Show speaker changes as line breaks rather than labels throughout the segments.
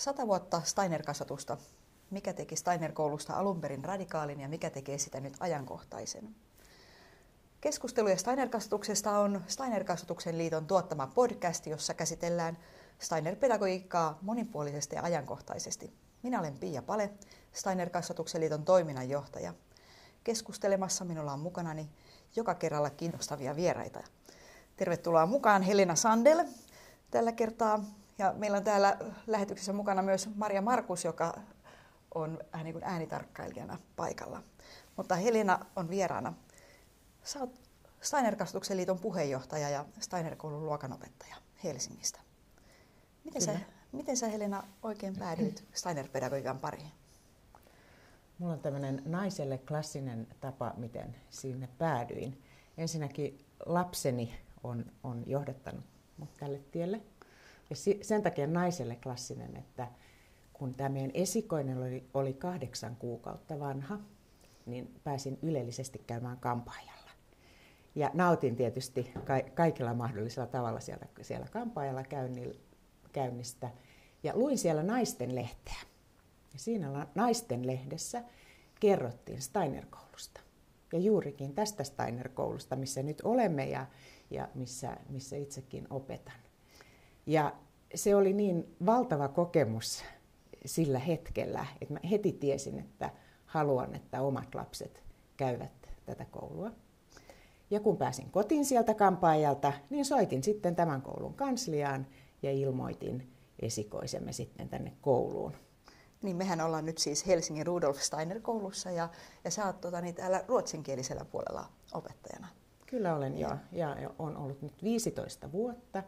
Sata vuotta Steiner-kasvatusta. Mikä teki Steiner-koulusta alun perin radikaalin ja mikä tekee sitä nyt ajankohtaisen? Keskusteluja Steiner-kasvatuksesta on Steiner-kasvatuksen liiton tuottama podcast, jossa käsitellään Steiner-pedagogiikkaa monipuolisesti ja ajankohtaisesti. Minä olen Pia Pale, Steiner-kasvatuksen liiton toiminnanjohtaja. Keskustelemassa minulla on mukanani joka kerralla kiinnostavia vieraita. Tervetuloa mukaan Helena Sandel tällä kertaa ja meillä on täällä lähetyksessä mukana myös Maria Markus, joka on vähän niin kuin äänitarkkailijana paikalla. Mutta Helena on vieraana. Sä oot Steiner-kasvatuksen liiton puheenjohtaja ja Steiner-koulun luokanopettaja Helsingistä. Miten sä, miten sä Helena oikein päädyit Steiner-pedagogiikan pariin?
Mulla on tämmöinen naiselle klassinen tapa, miten sinne päädyin. Ensinnäkin lapseni on, on johdattanut mut tälle tielle. Ja sen takia naiselle klassinen, että kun tämä meidän esikoinen oli, oli kahdeksan kuukautta vanha, niin pääsin ylellisesti käymään kampaajalla. Ja nautin tietysti ka- kaikilla mahdollisella tavalla sieltä, siellä kampaajalla käynnistä. Ja luin siellä naisten lehteä. Ja siinä naisten lehdessä kerrottiin Steiner-koulusta. Ja juurikin tästä Steiner-koulusta, missä nyt olemme ja, ja missä, missä itsekin opetan. Ja se oli niin valtava kokemus sillä hetkellä, että mä heti tiesin, että haluan, että omat lapset käyvät tätä koulua. Ja kun pääsin kotiin sieltä kampaajalta, niin soitin sitten tämän koulun kansliaan ja ilmoitin esikoisemme sitten tänne kouluun.
Niin mehän ollaan nyt siis Helsingin Rudolf Steiner koulussa ja, ja sä oot tota, niin täällä ruotsinkielisellä puolella opettajana.
Kyllä olen ja. ja, ja on ollut nyt 15 vuotta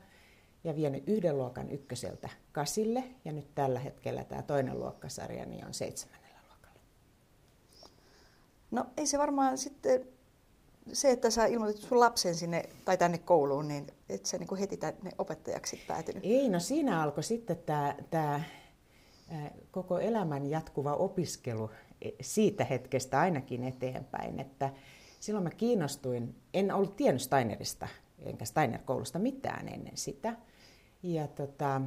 ja vienyt yhden luokan ykköseltä kasille ja nyt tällä hetkellä tämä toinen luokkasarja niin on seitsemännellä luokalla.
No ei se varmaan sitten se, että sä ilmoitit sun lapsen sinne tai tänne kouluun, niin et sä niin heti tänne opettajaksi päätynyt?
Ei, no siinä alkoi sitten tämä, tämä koko elämän jatkuva opiskelu e, siitä hetkestä ainakin eteenpäin, että silloin mä kiinnostuin, en ollut tiennyt Steinerista enkä Steiner-koulusta mitään ennen sitä. Ja tota,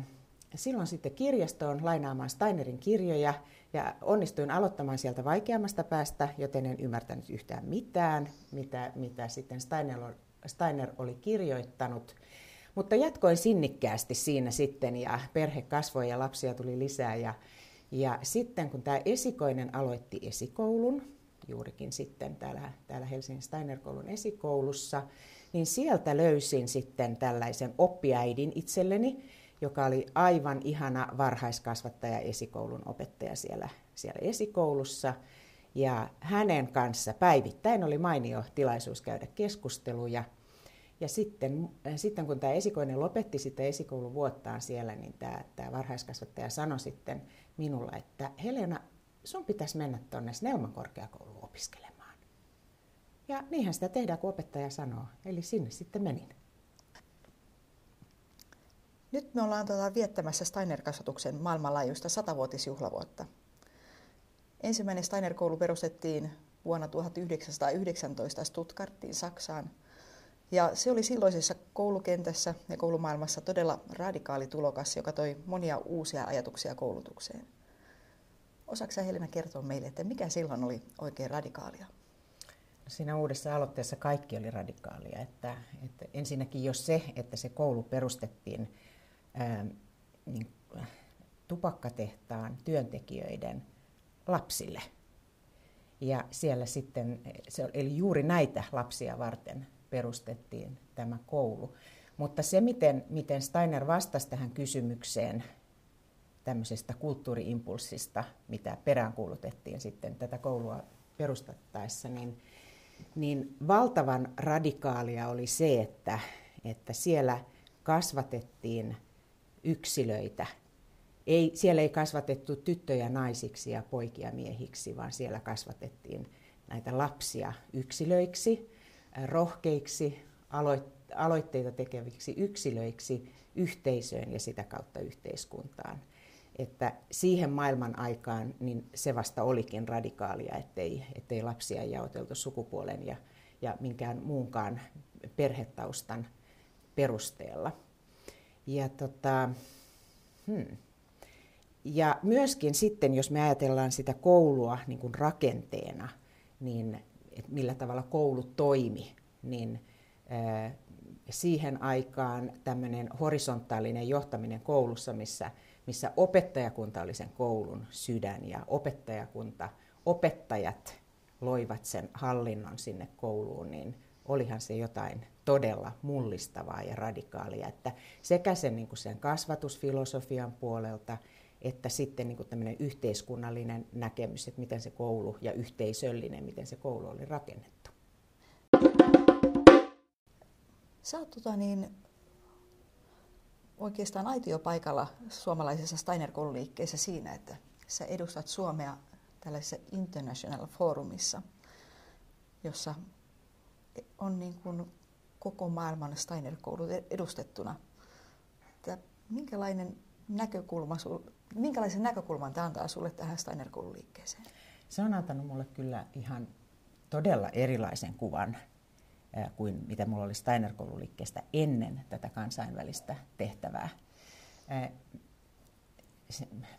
silloin sitten kirjastoon lainaamaan Steinerin kirjoja ja onnistuin aloittamaan sieltä vaikeammasta päästä, joten en ymmärtänyt yhtään mitään, mitä, mitä sitten Steiner, Steiner oli kirjoittanut. Mutta jatkoin sinnikkäästi siinä sitten ja perhe kasvoi ja lapsia tuli lisää. Ja, ja sitten kun tämä esikoinen aloitti esikoulun, juurikin sitten täällä, täällä Helsingin Steiner-koulun esikoulussa, niin sieltä löysin sitten tällaisen oppiäidin itselleni, joka oli aivan ihana varhaiskasvattaja esikoulun opettaja siellä, siellä esikoulussa. Ja hänen kanssa päivittäin oli mainio tilaisuus käydä keskusteluja. Ja sitten, sitten kun tämä esikoinen lopetti sitä esikouluvuottaan siellä, niin tämä, tämä varhaiskasvattaja sanoi sitten minulla, että Helena, sun pitäisi mennä tuonne Snellman korkeakouluun opiskelemaan. Ja niinhän sitä tehdään, kun opettaja sanoo. Eli sinne sitten menin.
Nyt me ollaan tuota viettämässä Steiner-kasvatuksen maailmanlaajuista satavuotisjuhlavuotta. Ensimmäinen Steiner-koulu perustettiin vuonna 1919 Stuttgartiin Saksaan. Ja se oli silloisessa koulukentässä ja koulumaailmassa todella radikaali tulokas, joka toi monia uusia ajatuksia koulutukseen. Osaatko Helena kertoa meille, että mikä silloin oli oikein radikaalia?
Siinä uudessa aloitteessa kaikki oli radikaalia. Että, että ensinnäkin jos se, että se koulu perustettiin ää, niin, tupakkatehtaan työntekijöiden lapsille. Ja siellä sitten, se, eli juuri näitä lapsia varten perustettiin tämä koulu. Mutta se, miten, miten Steiner vastasi tähän kysymykseen tämmöisestä kulttuuriimpulssista, mitä peräänkuulutettiin sitten tätä koulua perustettaessa, niin niin valtavan radikaalia oli se, että, että siellä kasvatettiin yksilöitä. Ei, siellä ei kasvatettu tyttöjä naisiksi ja poikia miehiksi, vaan siellä kasvatettiin näitä lapsia yksilöiksi, rohkeiksi, aloitteita tekeviksi yksilöiksi yhteisöön ja sitä kautta yhteiskuntaan että siihen maailman aikaan niin se vasta olikin radikaalia, ettei, ettei lapsia jaoteltu sukupuolen ja, ja minkään muunkaan perhetaustan perusteella. Ja tota, hmm. ja myöskin sitten, jos me ajatellaan sitä koulua niin kuin rakenteena, niin millä tavalla koulu toimi, niin siihen aikaan tämmöinen horisontaalinen johtaminen koulussa, missä, missä opettajakunta oli sen koulun sydän ja opettajakunta, opettajat loivat sen hallinnon sinne kouluun, niin olihan se jotain todella mullistavaa ja radikaalia, että sekä sen, niin kuin sen kasvatusfilosofian puolelta, että sitten niin kuin yhteiskunnallinen näkemys, että miten se koulu ja yhteisöllinen, miten se koulu oli rakennettu.
Sä oot tota niin, oikeastaan aitiopaikalla suomalaisessa Steiner-koululiikkeessä siinä, että sä edustat Suomea tällaisessa International Forumissa, jossa on niin kuin koko maailman Steiner-koulut edustettuna. Että minkälainen näkökulma, minkälaisen näkökulman tämä antaa sulle tähän Steiner-koululiikkeeseen?
Se on antanut mulle kyllä ihan todella erilaisen kuvan kuin mitä mulla oli Steiner-koululiikkeestä ennen tätä kansainvälistä tehtävää.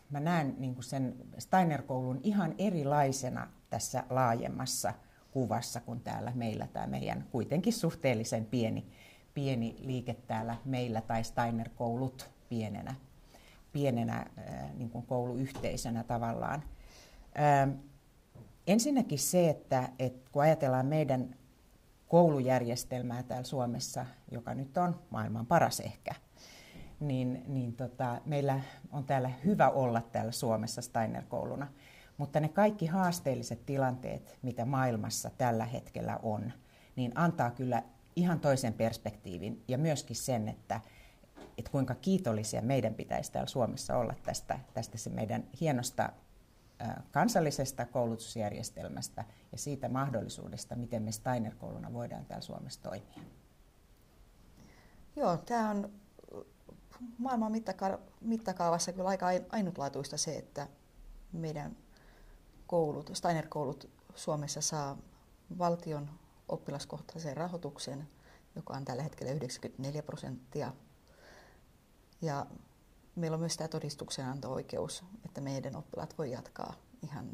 Mä näen niin sen Steiner-koulun ihan erilaisena tässä laajemmassa kuvassa kuin täällä meillä tämä meidän kuitenkin suhteellisen pieni, pieni liike täällä meillä tai Steiner-koulut pienenä, pienenä niin kuin kouluyhteisönä tavallaan. Ensinnäkin se, että, että kun ajatellaan meidän koulujärjestelmää täällä Suomessa, joka nyt on maailman paras ehkä, niin, niin tota, meillä on täällä hyvä olla täällä Suomessa Steiner-kouluna. Mutta ne kaikki haasteelliset tilanteet, mitä maailmassa tällä hetkellä on, niin antaa kyllä ihan toisen perspektiivin ja myöskin sen, että, että kuinka kiitollisia meidän pitäisi täällä Suomessa olla tästä, tästä se meidän hienosta kansallisesta koulutusjärjestelmästä ja siitä mahdollisuudesta, miten me Steiner-kouluna voidaan täällä Suomessa toimia.
Joo, tämä on maailman mittakaavassa kyllä aika ainutlaatuista se, että meidän koulut, Steiner-koulut Suomessa saa valtion oppilaskohtaisen rahoituksen, joka on tällä hetkellä 94 prosenttia. Ja meillä on myös tämä todistuksenanto-oikeus, että meidän oppilaat voi jatkaa ihan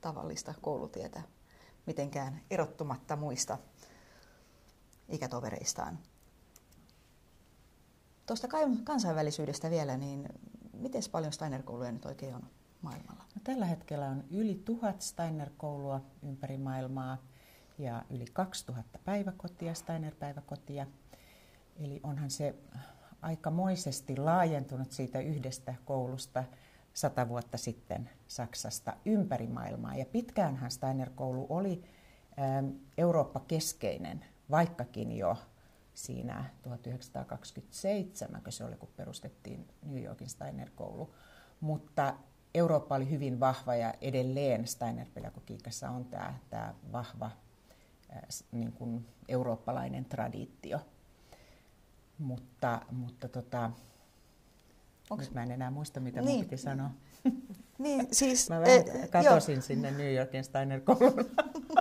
tavallista koulutietä mitenkään erottumatta muista ikätovereistaan. Tuosta kansainvälisyydestä vielä, niin miten paljon Steiner-kouluja nyt oikein on maailmalla?
No, tällä hetkellä on yli tuhat Steiner-koulua ympäri maailmaa ja yli 2000 päiväkotia, Steiner-päiväkotia. Eli onhan se aikamoisesti laajentunut siitä yhdestä koulusta sata vuotta sitten Saksasta ympäri maailmaa. Ja pitkäänhän Steiner-koulu oli ähm, Eurooppa-keskeinen, vaikkakin jo siinä 1927, kun se oli, kun perustettiin New Yorkin Steiner-koulu. Mutta Eurooppa oli hyvin vahva ja edelleen Steiner-pedagogiikassa on tämä, tämä vahva äh, niin kuin eurooppalainen traditio. Mutta, mutta tota, Onks... mä en enää muista, mitä niin. mun piti sanoa.
Niin, siis...
Mä vähän e, katosin jo. sinne New Yorkin Steiner-kouluun.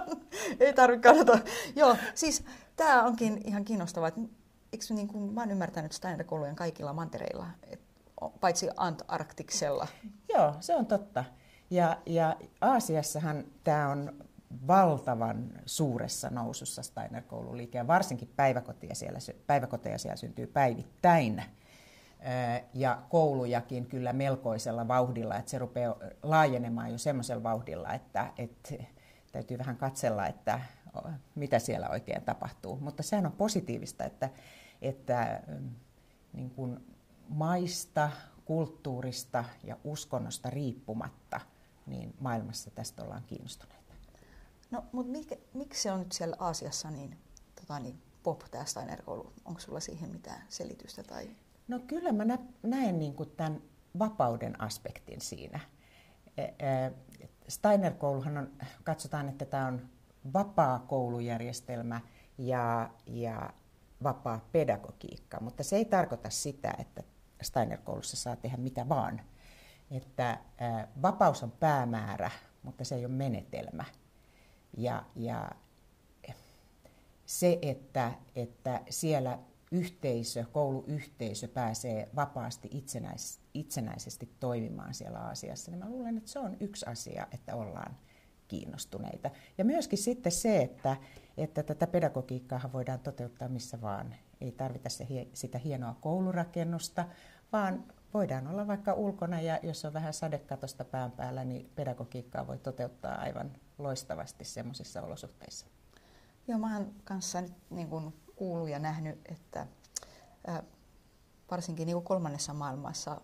Ei tarvitse kadota. Joo, siis tämä onkin ihan kiinnostavaa. Eikö niin kuin, mä oon ymmärtänyt Steiner-koulujen kaikilla mantereilla, et, paitsi Antarktiksella.
Joo, se on totta. Ja, ja Aasiassahan tämä on valtavan suuressa nousussa Steiner-koululiike, ja varsinkin päiväkoteja siellä, päiväkoteja siellä syntyy päivittäin, ja koulujakin kyllä melkoisella vauhdilla, että se rupeaa laajenemaan jo semmoisella vauhdilla, että, että täytyy vähän katsella, että mitä siellä oikein tapahtuu. Mutta sehän on positiivista, että, että niin kuin maista, kulttuurista ja uskonnosta riippumatta, niin maailmassa tästä ollaan kiinnostuneita.
No, mutta mikä, miksi se on nyt siellä Aasiassa niin, tota niin pop, tämä Steiner-koulu? Onko sulla siihen mitään selitystä? Tai?
No kyllä mä näen niin kuin tämän vapauden aspektin siinä. E, e, Steiner-kouluhan on, katsotaan, että tämä on vapaa koulujärjestelmä ja, ja vapaa pedagogiikka, mutta se ei tarkoita sitä, että Steiner-koulussa saa tehdä mitä vaan. Että vapaus on päämäärä, mutta se ei ole menetelmä. Ja, ja se, että, että siellä yhteisö, kouluyhteisö pääsee vapaasti itsenäis, itsenäisesti toimimaan siellä asiassa, niin mä luulen, että se on yksi asia, että ollaan kiinnostuneita. Ja myöskin sitten se, että, että tätä pedagogiikkaa voidaan toteuttaa missä vaan. Ei tarvita se, sitä hienoa koulurakennusta, vaan voidaan olla vaikka ulkona ja jos on vähän sadekatosta pään päällä, niin pedagogiikkaa voi toteuttaa aivan loistavasti semmoisissa olosuhteissa.
Joo, mä oon kanssa nyt niin kuin kuullut ja nähnyt, että ää, varsinkin niin kuin kolmannessa maailmassa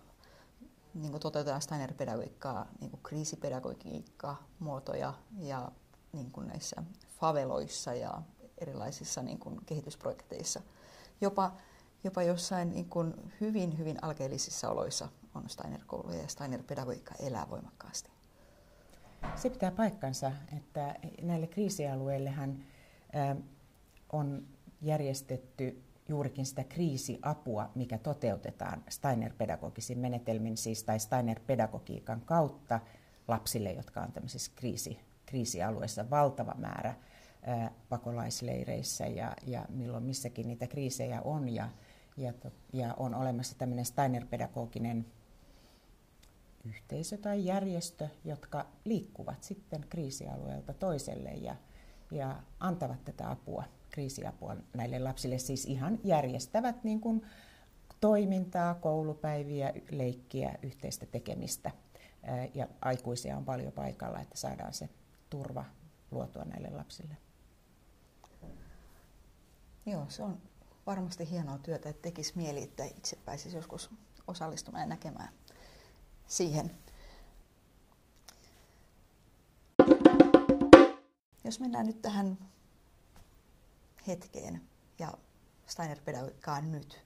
niin kuin toteutetaan Steiner-pedagogiikkaa, niin kuin kriisipedagogiikkaa, muotoja ja niin kuin näissä faveloissa ja erilaisissa niin kuin kehitysprojekteissa. Jopa, jopa jossain niin kuin hyvin, hyvin alkeellisissa oloissa on Steiner-kouluja ja Steiner-pedagogiikka elää voimakkaasti.
Se pitää paikkansa, että näille kriisialueillehan on järjestetty juurikin sitä kriisiapua, mikä toteutetaan Steiner-pedagogisin menetelmin, siis tai Steiner-pedagogiikan kautta lapsille, jotka on tämmöisissä kriisi, kriisialueissa valtava määrä ää, pakolaisleireissä ja, ja milloin missäkin niitä kriisejä on. Ja, ja, ja on olemassa tämmöinen Steiner-pedagoginen yhteisö tai järjestö, jotka liikkuvat sitten kriisialueelta toiselle ja, ja antavat tätä apua kriisiapua näille lapsille, siis ihan järjestävät niin kuin toimintaa, koulupäiviä, leikkiä, yhteistä tekemistä. Ja aikuisia on paljon paikalla, että saadaan se turva luotua näille lapsille.
Joo, se on varmasti hienoa työtä, että tekisi mieli, että itse pääsisi joskus osallistumaan ja näkemään siihen. Jos mennään nyt tähän hetkeen ja Steiner-pedagogiikkaan nyt.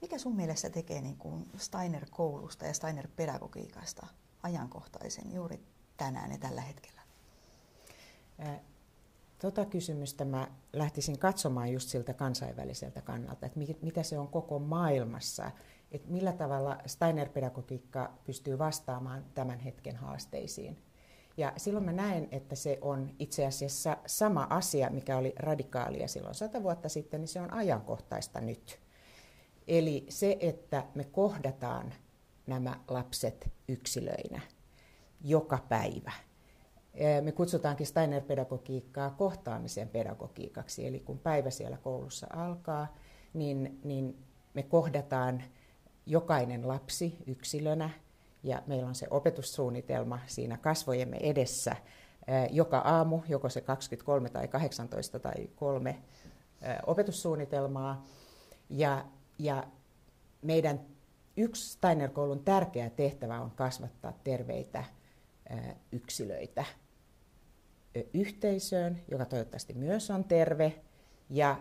Mikä sun mielestä tekee niin kuin Steiner-koulusta ja Steiner-pedagogiikasta ajankohtaisen juuri tänään ja tällä hetkellä?
Tota kysymystä mä lähtisin katsomaan just siltä kansainväliseltä kannalta, että mitä se on koko maailmassa, että millä tavalla Steiner-pedagogiikka pystyy vastaamaan tämän hetken haasteisiin. Ja silloin mä näen, että se on itse asiassa sama asia, mikä oli radikaalia silloin sata vuotta sitten, niin se on ajankohtaista nyt. Eli se, että me kohdataan nämä lapset yksilöinä joka päivä. Me kutsutaankin Steiner-pedagogiikkaa kohtaamisen pedagogiikaksi, eli kun päivä siellä koulussa alkaa, niin, niin me kohdataan jokainen lapsi yksilönä ja meillä on se opetussuunnitelma siinä kasvojemme edessä joka aamu, joko se 23 tai 18 tai kolme opetussuunnitelmaa. Ja, ja meidän yksi Steiner-koulun tärkeä tehtävä on kasvattaa terveitä yksilöitä yhteisöön, joka toivottavasti myös on terve, ja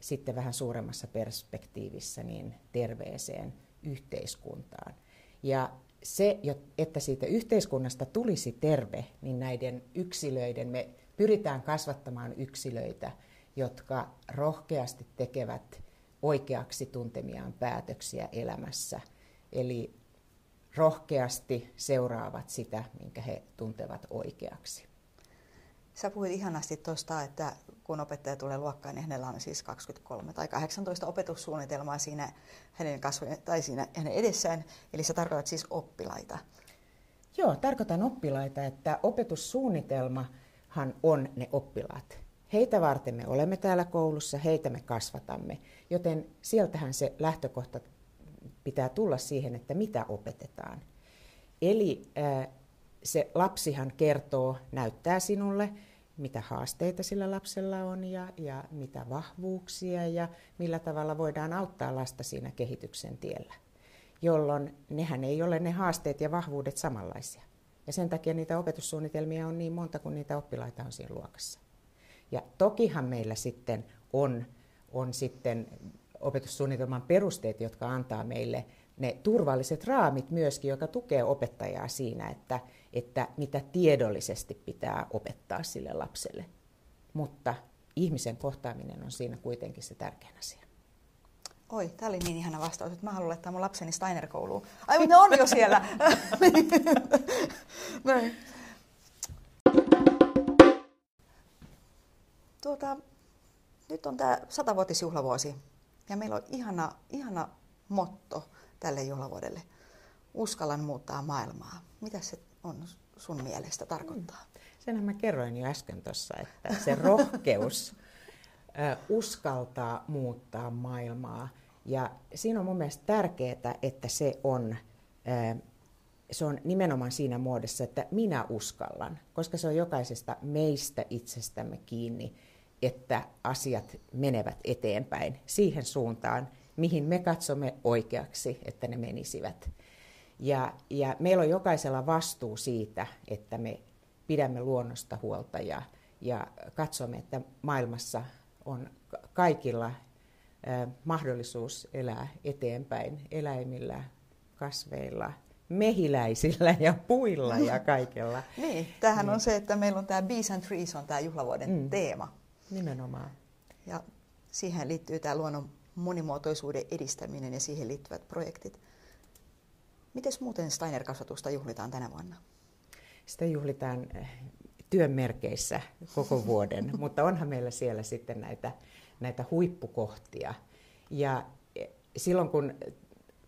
sitten vähän suuremmassa perspektiivissä niin terveeseen yhteiskuntaan. Ja se, että siitä yhteiskunnasta tulisi terve, niin näiden yksilöiden, me pyritään kasvattamaan yksilöitä, jotka rohkeasti tekevät oikeaksi tuntemiaan päätöksiä elämässä. Eli rohkeasti seuraavat sitä, minkä he tuntevat oikeaksi.
Sä puhuit ihanasti tuosta, että kun opettaja tulee luokkaan, niin hänellä on siis 23 tai 18 opetussuunnitelmaa siinä hänen kasvojen, tai siinä hänen edessään. Eli sä tarkoitat siis oppilaita.
Joo, tarkoitan oppilaita, että opetussuunnitelmahan on ne oppilaat. Heitä varten me olemme täällä koulussa, heitä me kasvatamme. Joten sieltähän se lähtökohta pitää tulla siihen, että mitä opetetaan. Eli äh, se lapsihan kertoo, näyttää sinulle, mitä haasteita sillä lapsella on ja, ja mitä vahvuuksia ja millä tavalla voidaan auttaa lasta siinä kehityksen tiellä. Jolloin nehän ei ole ne haasteet ja vahvuudet samanlaisia. Ja sen takia niitä opetussuunnitelmia on niin monta kuin niitä oppilaita on siinä luokassa. Ja tokihan meillä sitten on, on sitten opetussuunnitelman perusteet, jotka antaa meille ne turvalliset raamit myöskin, joka tukee opettajaa siinä, että, että mitä tiedollisesti pitää opettaa sille lapselle. Mutta ihmisen kohtaaminen on siinä kuitenkin se tärkein asia.
Oi, tämä oli niin ihana vastaus, että mä haluan laittaa mun lapseni Steiner-kouluun. Ai, mutta ne on jo siellä. Näin. Tuota, nyt on tämä satavuotisjuhlavuosi Ja meillä on ihana, ihana motto tälle juhlavuodelle. Uskallan muuttaa maailmaa. Mitä se on sun mielestä tarkoittaa? Mm.
Senhän mä kerroin jo äsken tuossa, että se rohkeus uskaltaa muuttaa maailmaa. Ja siinä on mun mielestä tärkeää, että se on, se on nimenomaan siinä muodossa, että minä uskallan, koska se on jokaisesta meistä itsestämme kiinni, että asiat menevät eteenpäin siihen suuntaan, mihin me katsomme oikeaksi, että ne menisivät. Ja, ja meillä on jokaisella vastuu siitä, että me pidämme luonnosta huolta ja, ja katsomme, että maailmassa on kaikilla mahdollisuus elää eteenpäin eläimillä, kasveilla, mehiläisillä ja puilla ja kaikella.
niin, tämähän niin. on se, että meillä on tämä Bees and Trees on tämä juhlavuoden mm. teema.
Nimenomaan.
Ja siihen liittyy tämä luonnon monimuotoisuuden edistäminen ja siihen liittyvät projektit. Miten muuten Steiner-kasvatusta juhlitaan tänä vuonna?
Sitä juhlitaan eh, työn merkeissä koko vuoden, mutta onhan meillä siellä sitten näitä, näitä huippukohtia. Ja eh, silloin kun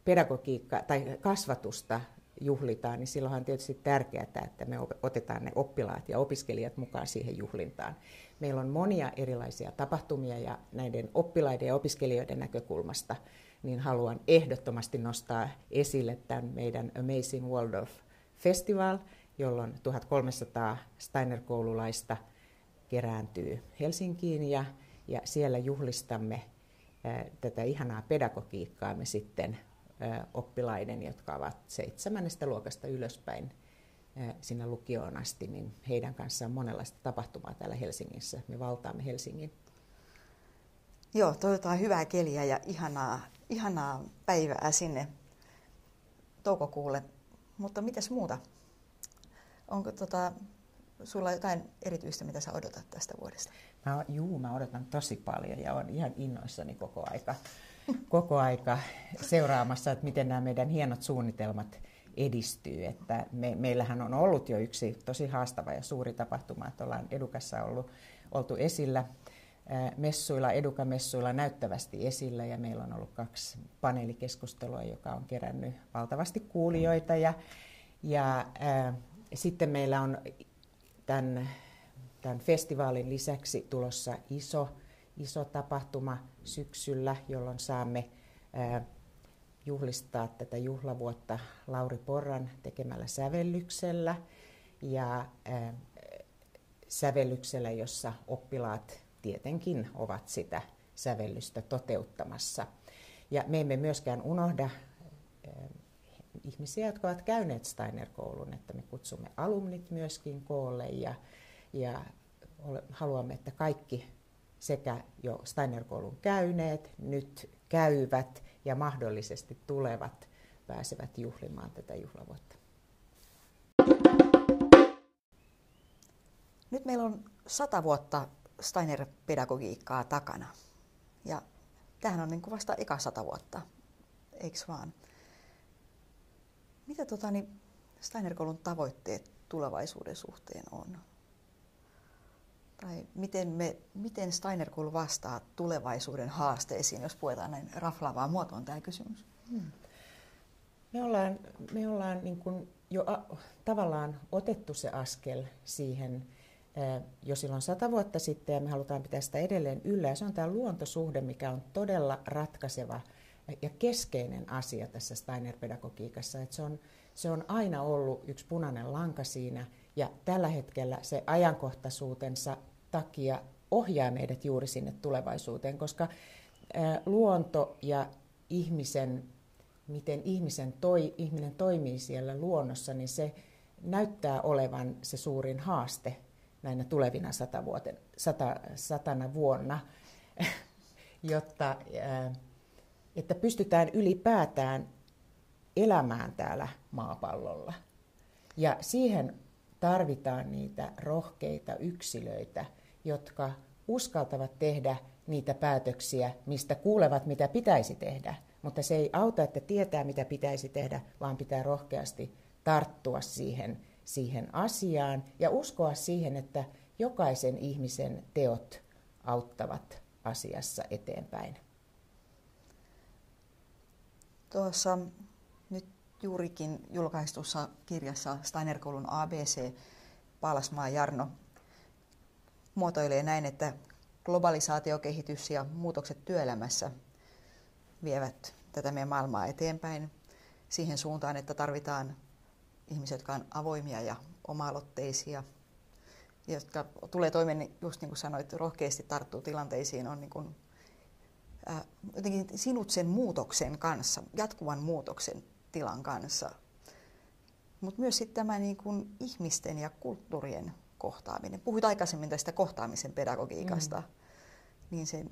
pedagogiikka tai kasvatusta juhlitaan, niin silloinhan on tietysti tärkeää, että me otetaan ne oppilaat ja opiskelijat mukaan siihen juhlintaan. Meillä on monia erilaisia tapahtumia ja näiden oppilaiden ja opiskelijoiden näkökulmasta niin haluan ehdottomasti nostaa esille tämän meidän Amazing Waldorf Festival, jolloin 1300 Steiner-koululaista kerääntyy Helsinkiin ja, ja siellä juhlistamme tätä ihanaa pedagogiikkaa me sitten oppilaiden, jotka ovat seitsemännestä luokasta ylöspäin sinne lukioon asti, niin heidän kanssaan monenlaista tapahtumaa täällä Helsingissä. Me valtaamme Helsingin.
Joo, toivotaan hyvää keliä ja ihanaa, ihanaa päivää sinne toukokuulle. Mutta mitäs muuta? Onko tota, sulla jotain erityistä, mitä sä odotat tästä vuodesta?
Mä, juu, mä odotan tosi paljon ja olen ihan innoissani koko aika, koko aika seuraamassa, että miten nämä meidän hienot suunnitelmat edistyy. Että me, meillähän on ollut jo yksi tosi haastava ja suuri tapahtuma, että ollaan Edukassa ollut, oltu esillä messuilla, edukamessuilla näyttävästi esillä ja meillä on ollut kaksi paneelikeskustelua, joka on kerännyt valtavasti kuulijoita ja, ja ää, sitten meillä on tämän, tämän festivaalin lisäksi tulossa iso, iso tapahtuma syksyllä, jolloin saamme juhlistaa tätä juhlavuotta Lauri Porran tekemällä sävellyksellä ja sävellyksellä, jossa oppilaat tietenkin ovat sitä sävellystä toteuttamassa. Ja me emme myöskään unohda ihmisiä, jotka ovat käyneet Steiner-koulun, että me kutsumme alumnit myöskin koolle ja, ja haluamme, että kaikki sekä jo Steiner-koulun käyneet, nyt käyvät ja mahdollisesti tulevat pääsevät juhlimaan tätä juhlavuotta.
Nyt meillä on sata vuotta Steiner-pedagogiikkaa takana. Ja tähän on niin kuin vasta eka sata vuotta, eikö vaan? Mitä tota, niin Steiner-koulun tavoitteet tulevaisuuden suhteen on? Tai miten, me, miten Steiner-koulu vastaa tulevaisuuden haasteisiin, jos puhutaan näin raflaavaa muotoon tämä kysymys? Hmm.
Me ollaan, me ollaan niin kuin jo a, tavallaan otettu se askel siihen jo silloin sata vuotta sitten ja me halutaan pitää sitä edelleen yllä. Ja se on tämä luontosuhde, mikä on todella ratkaiseva ja keskeinen asia tässä Steiner-pedagogiikassa. Se, on, se on aina ollut yksi punainen lanka siinä ja tällä hetkellä se ajankohtaisuutensa takia ohjaa meidät juuri sinne tulevaisuuteen, koska luonto ja ihmisen, miten ihmisen toi, ihminen toimii siellä luonnossa, niin se näyttää olevan se suurin haaste näinä tulevina sata vuoten, sata, satana vuonna, jotta että pystytään ylipäätään elämään täällä maapallolla. Ja siihen tarvitaan niitä rohkeita yksilöitä, jotka uskaltavat tehdä niitä päätöksiä, mistä kuulevat, mitä pitäisi tehdä. Mutta se ei auta, että tietää, mitä pitäisi tehdä, vaan pitää rohkeasti tarttua siihen siihen asiaan ja uskoa siihen, että jokaisen ihmisen teot auttavat asiassa eteenpäin.
Tuossa nyt juurikin julkaistussa kirjassa Steiner-koulun ABC Paalasmaa Jarno muotoilee näin, että globalisaatiokehitys ja muutokset työelämässä vievät tätä meidän maailmaa eteenpäin siihen suuntaan, että tarvitaan ihmisiä, jotka ovat avoimia ja oma-aloitteisia, jotka tulee toimeen, niin just niin kuin sanoit, rohkeasti tarttuu tilanteisiin, on niin kuin, ää, jotenkin sinut sen muutoksen kanssa, jatkuvan muutoksen tilan kanssa. Mutta myös sitten tämä niin kuin ihmisten ja kulttuurien kohtaaminen. Puhuit aikaisemmin tästä kohtaamisen pedagogiikasta, mm. niin sen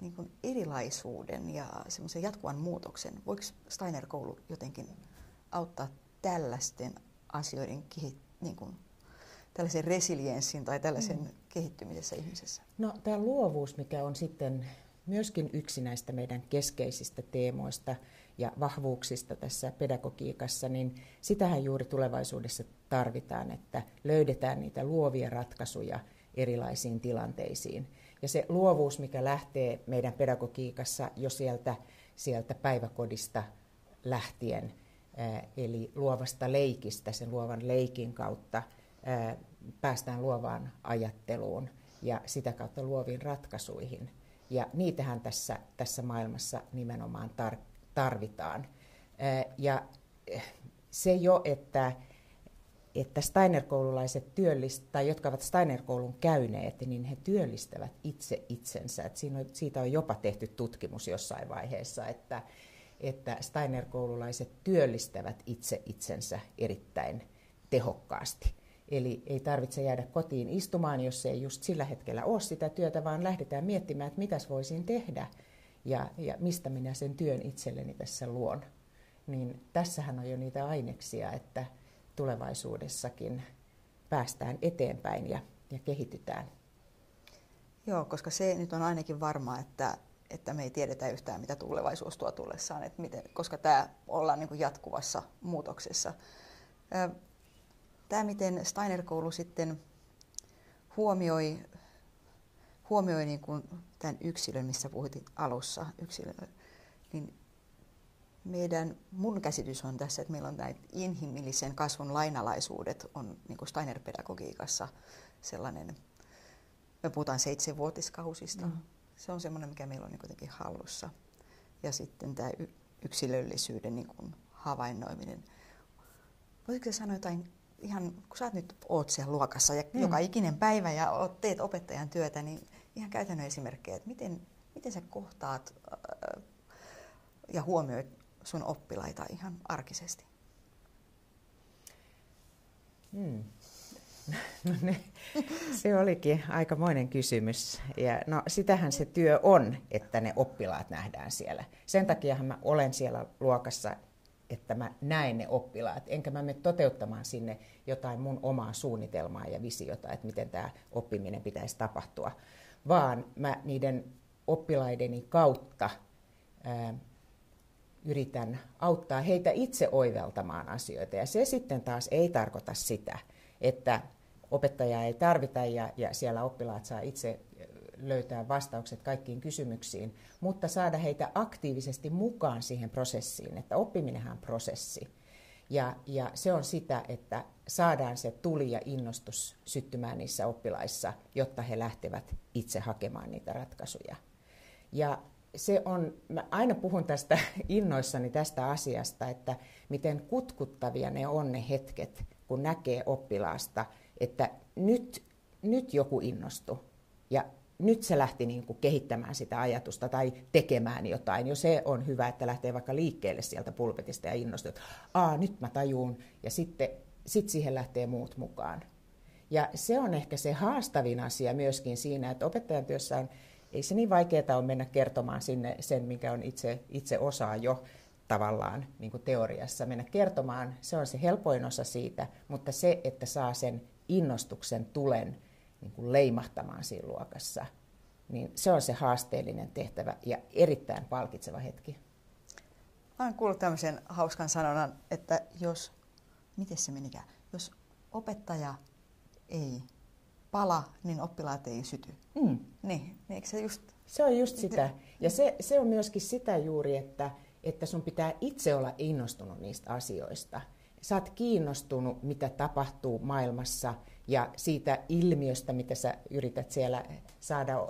niin kuin erilaisuuden ja semmoisen jatkuvan muutoksen. Voiko Steiner-koulu jotenkin auttaa tällaisten asioiden niin kuin, tällaisen resilienssin tai tällaisen mm. kehittymisessä ihmisessä?
No tämä luovuus, mikä on sitten myöskin yksi näistä meidän keskeisistä teemoista ja vahvuuksista tässä pedagogiikassa, niin sitähän juuri tulevaisuudessa tarvitaan, että löydetään niitä luovia ratkaisuja erilaisiin tilanteisiin. Ja se luovuus, mikä lähtee meidän pedagogiikassa jo sieltä, sieltä päiväkodista lähtien, eli luovasta leikistä, sen luovan leikin kautta päästään luovaan ajatteluun ja sitä kautta luoviin ratkaisuihin. Ja niitähän tässä, tässä maailmassa nimenomaan tar- tarvitaan. Ja se jo, että, että Steiner-koululaiset työllist, tai jotka ovat Steiner-koulun käyneet, niin he työllistävät itse itsensä. Et on, siitä on jopa tehty tutkimus jossain vaiheessa, että, että Steiner-koululaiset työllistävät itse itsensä erittäin tehokkaasti. Eli ei tarvitse jäädä kotiin istumaan, jos ei just sillä hetkellä ole sitä työtä, vaan lähdetään miettimään, että mitäs voisin tehdä ja, ja mistä minä sen työn itselleni tässä luon. Niin tässähän on jo niitä aineksia, että tulevaisuudessakin päästään eteenpäin ja, ja kehitytään.
Joo, koska se nyt on ainakin varmaa, että, että me ei tiedetä yhtään, mitä tulevaisuus tuo tullessaan, että miten, koska tämä ollaan niin kuin jatkuvassa muutoksessa. Tämä, miten Steiner-koulu sitten huomioi, huomioi niin kuin tämän yksilön, missä puhutit alussa, yksilö, niin meidän, mun käsitys on tässä, että meillä on näitä inhimillisen kasvun lainalaisuudet on niin kuin Steiner-pedagogiikassa sellainen, me puhutaan seitsemänvuotiskausista, mm. se on semmoinen, mikä meillä on niin kuitenkin hallussa. Ja sitten tämä yksilöllisyyden niin kuin havainnoiminen. Voisitko sanoa jotain ihan, kun sä nyt oot siellä luokassa ja mm. joka ikinen päivä ja oot, teet opettajan työtä, niin ihan käytännön esimerkkejä, että miten, miten sä kohtaat äh, ja huomioit sun oppilaita ihan arkisesti?
Hmm. No ne, se olikin aikamoinen kysymys. Ja no, sitähän se työ on, että ne oppilaat nähdään siellä. Sen takiahan mä olen siellä luokassa että mä näen ne oppilaat, enkä mä mene toteuttamaan sinne jotain mun omaa suunnitelmaa ja visiota, että miten tämä oppiminen pitäisi tapahtua, vaan mä niiden oppilaideni kautta ää, yritän auttaa heitä itse oiveltamaan asioita. Ja se sitten taas ei tarkoita sitä, että opettajaa ei tarvita ja, ja siellä oppilaat saa itse löytää vastaukset kaikkiin kysymyksiin, mutta saada heitä aktiivisesti mukaan siihen prosessiin, että oppiminenhan on prosessi. Ja, ja se on sitä, että saadaan se tuli ja innostus syttymään niissä oppilaissa, jotta he lähtevät itse hakemaan niitä ratkaisuja. Ja se on, mä aina puhun tästä innoissani tästä asiasta, että miten kutkuttavia ne on ne hetket, kun näkee oppilaasta, että nyt, nyt joku innostui. Ja nyt se lähti niin kuin kehittämään sitä ajatusta tai tekemään jotain. Jo se on hyvä, että lähtee vaikka liikkeelle sieltä pulpetista ja innostuu, että Aa, nyt mä tajuun, ja sitten sit siihen lähtee muut mukaan. Ja se on ehkä se haastavin asia myöskin siinä, että opettajan työssä on, ei se niin vaikeaa ole mennä kertomaan sinne sen, mikä on itse, itse osaa jo tavallaan niin kuin teoriassa. Mennä kertomaan, se on se helpoin osa siitä, mutta se, että saa sen innostuksen tulen niin kuin leimahtamaan siinä luokassa, niin se on se haasteellinen tehtävä ja erittäin palkitseva hetki.
Mä olen kuullut tämmöisen hauskan sanonnan, että jos, miten se menikään, jos opettaja ei pala, niin oppilaat ei syty. Mm. Niin, niin eikö se just...
Se on just sitä. Ja se, se on myöskin sitä juuri, että, että sun pitää itse olla innostunut niistä asioista. Sä oot kiinnostunut, mitä tapahtuu maailmassa ja siitä ilmiöstä, mitä sä yrität siellä saada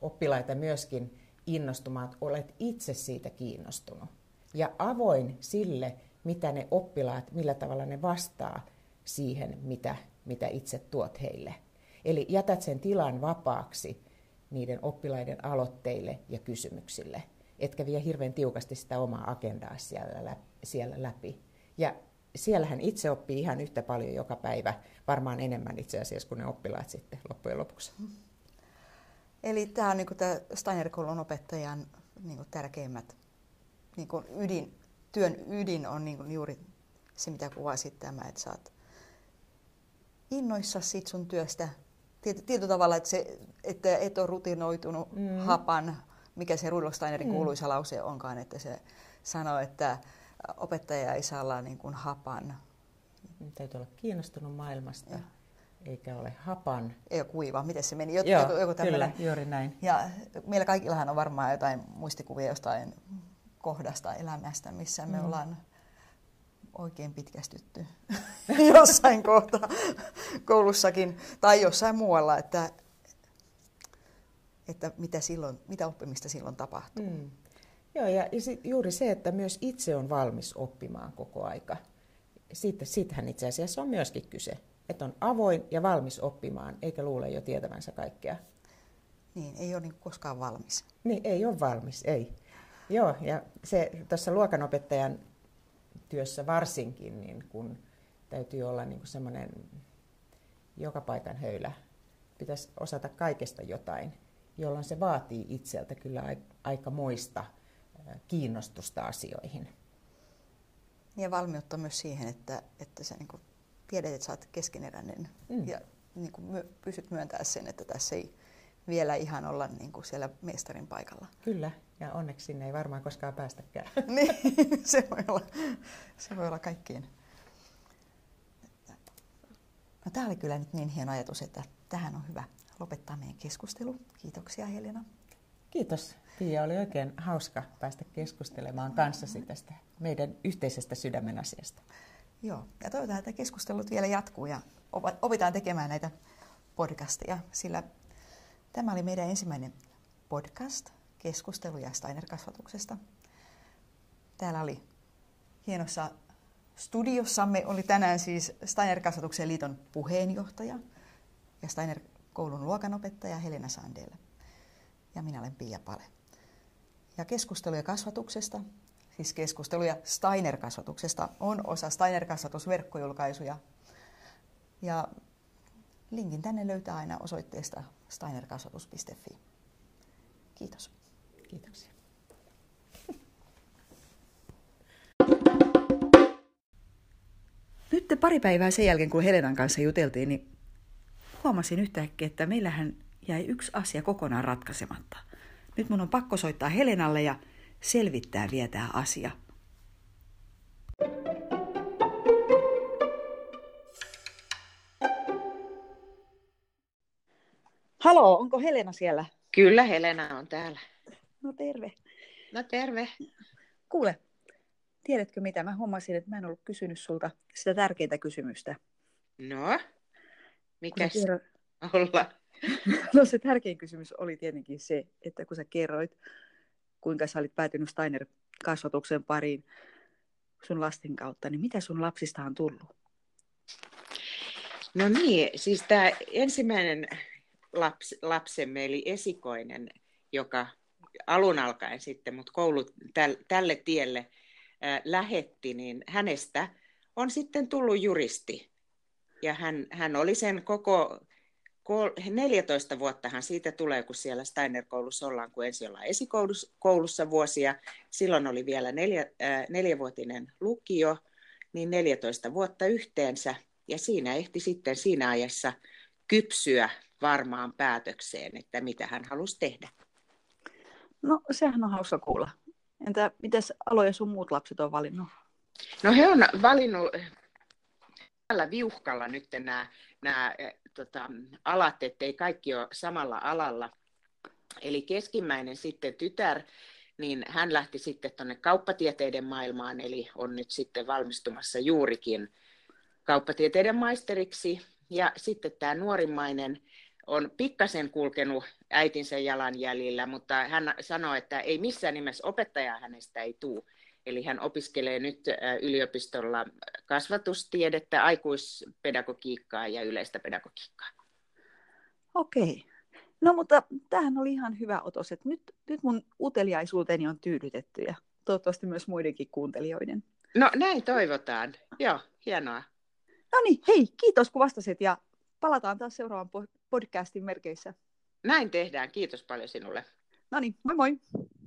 oppilaita myöskin innostumaan, että olet itse siitä kiinnostunut. Ja avoin sille, mitä ne oppilaat, millä tavalla ne vastaa siihen, mitä, mitä itse tuot heille. Eli jätät sen tilan vapaaksi niiden oppilaiden aloitteille ja kysymyksille, etkä vie hirveän tiukasti sitä omaa agendaa siellä, läpi. Ja siellähän itse oppii ihan yhtä paljon joka päivä, varmaan enemmän itse asiassa kuin ne oppilaat sitten loppujen lopuksi.
Eli tämä on niin tämä Steiner-koulun opettajan niin tärkeimmät niin ydin, työn ydin on niin juuri se, mitä kuvasit tämä, että sä oot innoissa siitä sun työstä. Tietyllä tavalla, että, se, että et ole rutinoitunut mm. hapan, mikä se Rudolf Steinerin mm. kuuluisa lause onkaan, että se sanoo, että opettaja ei saa olla niin kuin hapan.
Täytyy olla kiinnostunut maailmasta. Ja eikä ole hapan.
Ei ole kuiva, miten se meni?
Joku, Joo, joku kyllä, juuri näin.
Ja meillä kaikillahan on varmaan jotain muistikuvia jostain kohdasta elämästä, missä me mm. ollaan oikein pitkästytty jossain kohtaa koulussakin tai jossain muualla, että, että mitä, silloin, mitä oppimista silloin tapahtuu. Mm.
Joo, ja sit juuri se, että myös itse on valmis oppimaan koko aika. Siitä, siitähän itse asiassa on myöskin kyse, että on avoin ja valmis oppimaan, eikä luule jo tietävänsä kaikkea.
Niin, ei ole niin koskaan valmis.
Niin, ei ole valmis, ei. Joo, ja se tuossa luokanopettajan työssä varsinkin, niin kun täytyy olla niin semmoinen joka paikan höylä. Pitäisi osata kaikesta jotain, jolloin se vaatii itseltä kyllä aika moista kiinnostusta asioihin.
Ja valmiutta myös siihen, että, että sä niin tiedät, että sä oot keskeneräinen mm. ja niin my, pystyt myöntämään sen, että tässä ei vielä ihan olla niin kuin siellä mestarin paikalla.
Kyllä, ja onneksi sinne ei varmaan koskaan päästäkään.
niin, se voi olla, se voi olla kaikkien. No, tämä oli kyllä nyt niin hieno ajatus, että tähän on hyvä lopettaa meidän keskustelu. Kiitoksia Helena.
Kiitos. Tiia, oli oikein hauska päästä keskustelemaan kanssasi tästä meidän yhteisestä sydämen asiasta.
Joo, ja toivotaan, että keskustelut vielä jatkuu ja opitaan tekemään näitä podcasteja, sillä Tämä oli meidän ensimmäinen podcast keskusteluja Steiner-kasvatuksesta. Täällä oli hienossa studiossamme oli tänään siis Steiner-kasvatuksen liiton puheenjohtaja ja Steiner-koulun luokanopettaja Helena Sandel. Ja minä olen Pia Pale. Ja keskusteluja kasvatuksesta, siis keskusteluja Steiner-kasvatuksesta, on osa Steiner-kasvatusverkkojulkaisuja. Ja linkin tänne löytää aina osoitteesta steinerkasvatus.fi. Kiitos.
Kiitoksia.
Nyt pari päivää sen jälkeen, kun Helenan kanssa juteltiin, niin huomasin yhtäkkiä, että meillähän jäi yksi asia kokonaan ratkaisematta. Nyt mun on pakko soittaa Helenalle ja selvittää vielä tämä asia. Halo, onko Helena siellä?
Kyllä Helena on täällä.
No terve.
No terve.
Kuule, tiedätkö mitä? Mä huomasin, että mä en ollut kysynyt sulta sitä tärkeintä kysymystä.
No, mikä kerro... olla?
no se tärkein kysymys oli tietenkin se, että kun sä kerroit, kuinka sä olit päätynyt Steiner-kasvatuksen pariin sun lasten kautta, niin mitä sun lapsista on tullut?
No niin, siis tämä ensimmäinen laps, lapsemme, eli esikoinen, joka alun alkaen sitten mut koulu täl, tälle tielle ää, lähetti, niin hänestä on sitten tullut juristi. Ja hän, hän oli sen koko 14 vuottahan siitä tulee, kun siellä Steiner-koulussa ollaan, kun ensin ollaan esikoulussa vuosia. Silloin oli vielä neljä, äh, neljävuotinen lukio, niin 14 vuotta yhteensä. Ja siinä ehti sitten siinä ajassa kypsyä varmaan päätökseen, että mitä hän halusi tehdä.
No sehän on hauska kuulla. Entä miten aloja sun muut lapset on valinnut?
No he on valinnut tällä viuhkalla nyt nämä, nämä tota, alat, ettei kaikki ole samalla alalla. Eli keskimmäinen sitten tytär
niin hän lähti sitten tuonne kauppatieteiden maailmaan, eli on nyt sitten valmistumassa juurikin kauppatieteiden maisteriksi. Ja sitten tämä nuorimmainen on pikkasen kulkenut äitinsä jalanjäljillä, mutta hän sanoi, että ei missään nimessä opettajaa hänestä ei tule. Eli hän opiskelee nyt yliopistolla kasvatustiedettä, aikuispedagogiikkaa ja yleistä pedagogiikkaa.
Okei. No mutta tämähän oli ihan hyvä otos, että nyt, nyt mun uteliaisuuteni on tyydytetty ja toivottavasti myös muidenkin kuuntelijoiden.
No näin toivotaan. Joo, hienoa.
No niin, hei, kiitos kun vastasit ja palataan taas seuraavan podcastin merkeissä.
Näin tehdään. Kiitos paljon sinulle.
No niin, moi moi.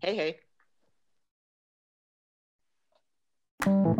Hei hei. Thank you.